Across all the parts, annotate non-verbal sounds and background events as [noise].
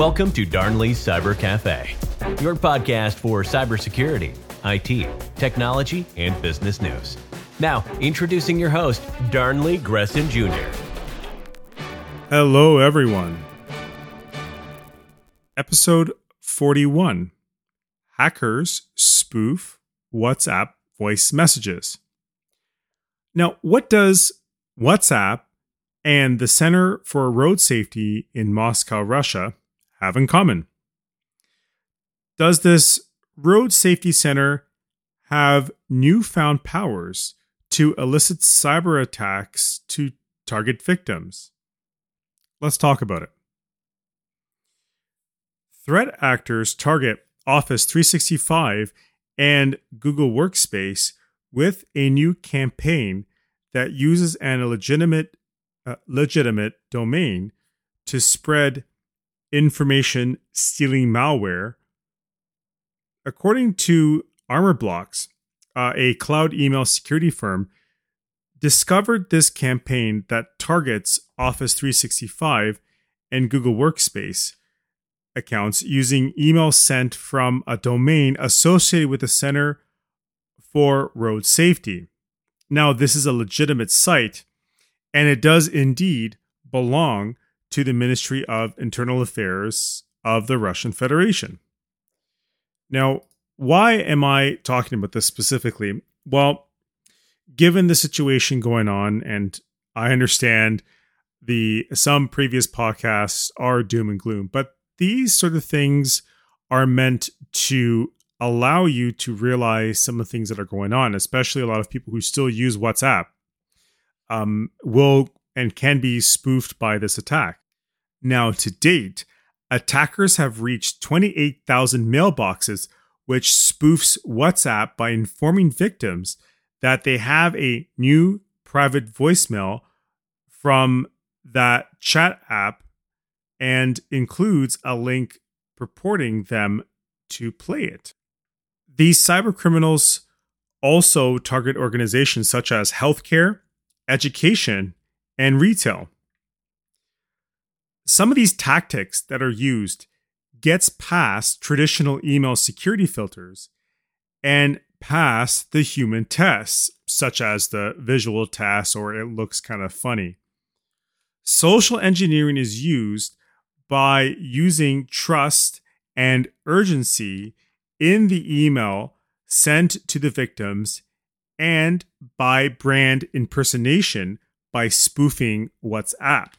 Welcome to Darnley's Cyber Cafe, your podcast for cybersecurity, IT, technology, and business news. Now, introducing your host, Darnley Gresson Jr. Hello, everyone. Episode 41 Hackers Spoof WhatsApp Voice Messages. Now, what does WhatsApp and the Center for Road Safety in Moscow, Russia, have in common? Does this Road Safety Center have newfound powers to elicit cyber attacks to target victims? Let's talk about it. Threat actors target Office 365 and Google Workspace with a new campaign that uses an illegitimate uh, legitimate domain to spread information stealing malware. According to Armorblox, uh, a cloud email security firm, discovered this campaign that targets Office 365 and Google Workspace accounts using email sent from a domain associated with the Center for Road Safety. Now, this is a legitimate site, and it does indeed belong to the Ministry of Internal Affairs of the Russian Federation. Now, why am I talking about this specifically? Well, given the situation going on, and I understand the some previous podcasts are doom and gloom, but these sort of things are meant to allow you to realize some of the things that are going on, especially a lot of people who still use WhatsApp um, will and can be spoofed by this attack. Now, to date, attackers have reached 28,000 mailboxes, which spoofs WhatsApp by informing victims that they have a new private voicemail from that chat app and includes a link purporting them to play it. These cyber criminals also target organizations such as healthcare, education, and retail. Some of these tactics that are used gets past traditional email security filters and past the human tests, such as the visual test or it looks kind of funny. Social engineering is used by using trust and urgency in the email sent to the victims and by brand impersonation by spoofing WhatsApp.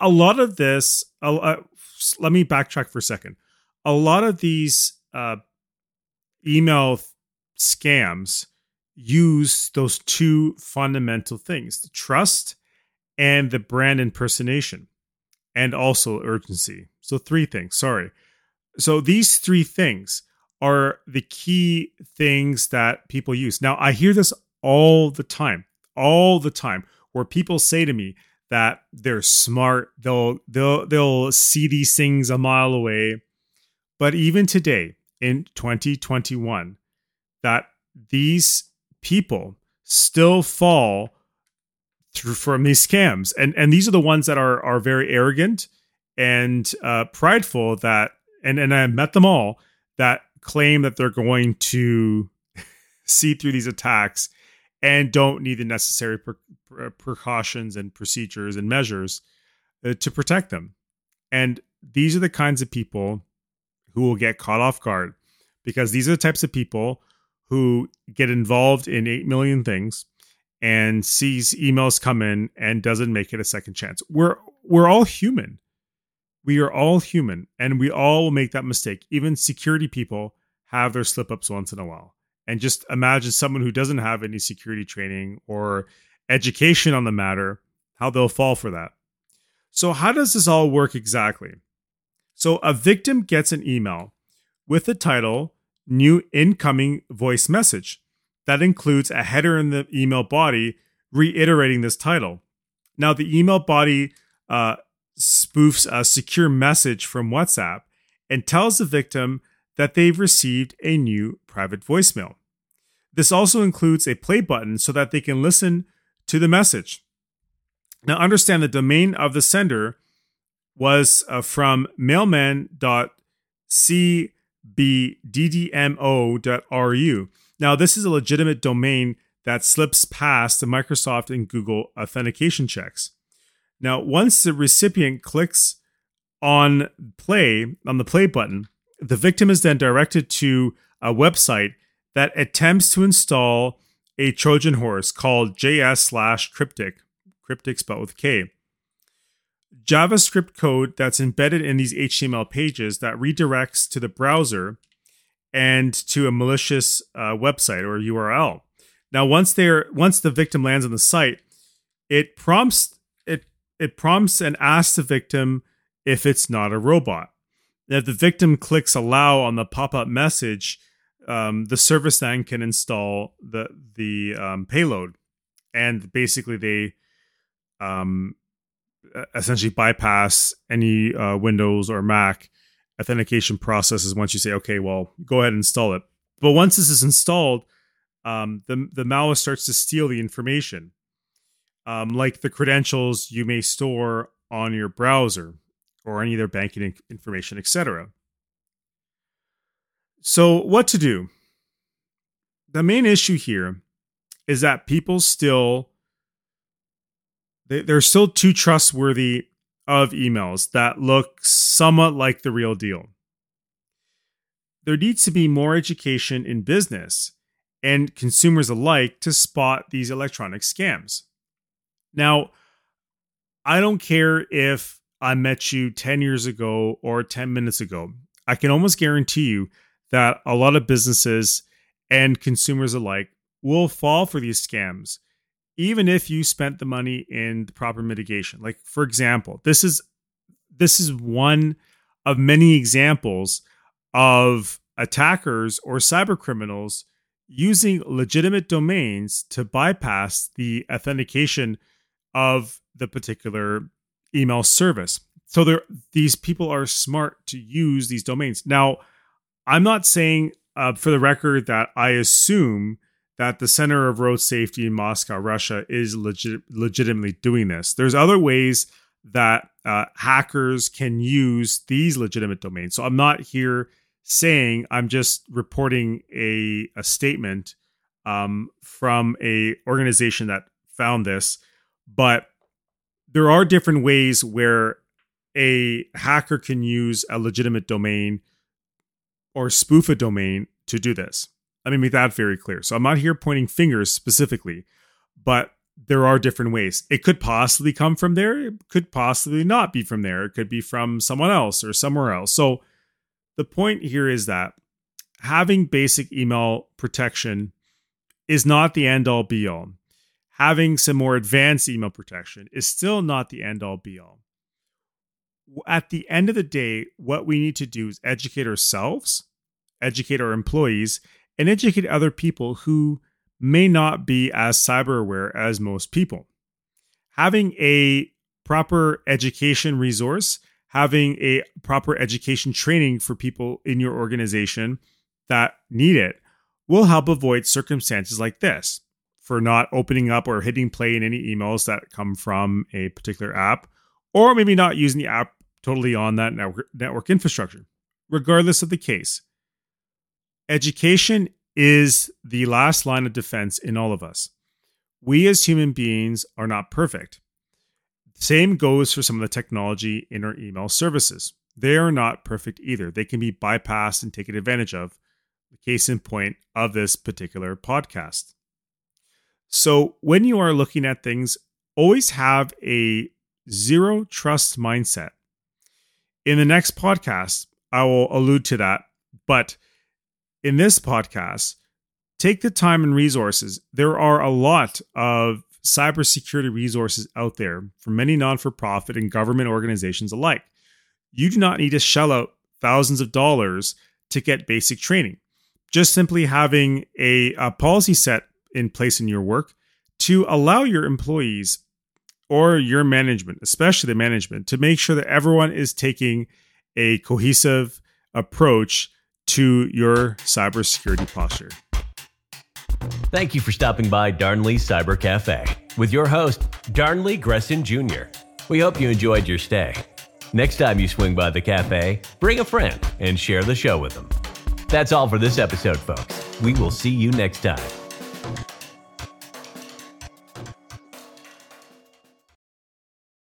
A lot of this, uh, let me backtrack for a second. A lot of these uh, email scams use those two fundamental things the trust and the brand impersonation and also urgency. So, three things. Sorry. So, these three things are the key things that people use. Now, I hear this all the time, all the time, where people say to me that they're smart, they'll they'll they'll see these things a mile away. But even today in 2021, that these people still fall through from these scams, and and these are the ones that are are very arrogant and uh, prideful. That and and I met them all that claim that they're going to [laughs] see through these attacks and don't need the necessary pre- precautions and procedures and measures uh, to protect them. And these are the kinds of people who will get caught off guard because these are the types of people who get involved in 8 million things and sees emails come in and doesn't make it a second chance. We're we're all human. We are all human and we all make that mistake. Even security people have their slip ups once in a while. And just imagine someone who doesn't have any security training or education on the matter, how they'll fall for that. So, how does this all work exactly? So, a victim gets an email with the title New Incoming Voice Message that includes a header in the email body reiterating this title. Now, the email body uh, spoofs a secure message from WhatsApp and tells the victim that they've received a new private voicemail. This also includes a play button so that they can listen to the message. Now, understand the domain of the sender was uh, from mailman.cbddmo.ru. Now, this is a legitimate domain that slips past the Microsoft and Google authentication checks. Now, once the recipient clicks on play on the play button, the victim is then directed to a website that attempts to install a Trojan horse called JS slash Kryptik, cryptic spelled with K. JavaScript code that's embedded in these HTML pages that redirects to the browser and to a malicious uh, website or URL. Now, once they're once the victim lands on the site, it prompts it it prompts and asks the victim if it's not a robot. If the victim clicks allow on the pop up message, um, the service then can install the the um, payload, and basically they um, essentially bypass any uh, Windows or Mac authentication processes. Once you say, okay, well, go ahead and install it. But once this is installed, um, the the malware starts to steal the information, um, like the credentials you may store on your browser or any of their banking information, etc. So, what to do? The main issue here is that people still they, they're still too trustworthy of emails that look somewhat like the real deal. There needs to be more education in business and consumers alike to spot these electronic scams. Now, I don't care if I met you 10 years ago or 10 minutes ago. I can almost guarantee you that a lot of businesses and consumers alike will fall for these scams even if you spent the money in the proper mitigation. Like for example, this is this is one of many examples of attackers or cyber criminals using legitimate domains to bypass the authentication of the particular email service. So there, these people are smart to use these domains. Now, I'm not saying, uh, for the record, that I assume that the Center of Road Safety in Moscow, Russia, is legit- legitimately doing this. There's other ways that uh, hackers can use these legitimate domains. So I'm not here saying I'm just reporting a a statement um, from a organization that found this, but there are different ways where a hacker can use a legitimate domain or spoof a domain to do this. Let me make that very clear. So I'm not here pointing fingers specifically, but there are different ways. It could possibly come from there. It could possibly not be from there. It could be from someone else or somewhere else. So the point here is that having basic email protection is not the end all be all having some more advanced email protection is still not the end all be all. At the end of the day, what we need to do is educate ourselves, educate our employees, and educate other people who may not be as cyber aware as most people. Having a proper education resource, having a proper education training for people in your organization that need it will help avoid circumstances like this for not opening up or hitting play in any emails that come from a particular app, or maybe not using the app totally on that network, infrastructure. Regardless of the case, education is the last line of defense in all of us. We as human beings are not perfect. Same goes for some of the technology in our email services. They are not perfect either. They can be bypassed and taken advantage of. The case in point of this particular podcast. So when you are looking at things, always have a zero trust mindset. In the next podcast, I will allude to that. But in this podcast, take the time and resources. There are a lot of cybersecurity resources out there from many non for profit and government organizations alike. You do not need to shell out thousands of dollars to get basic training. Just simply having a, a policy set in place in your work to allow your employees or your management, especially the management, to make sure that everyone is taking a cohesive approach to your cybersecurity posture. Thank you for stopping by Darnley Cyber Cafe with your host, Darnley Gresson Jr. We hope you enjoyed your stay. Next time you swing by the cafe, bring a friend and share the show with them. That's all for this episode, folks. We will see you next time.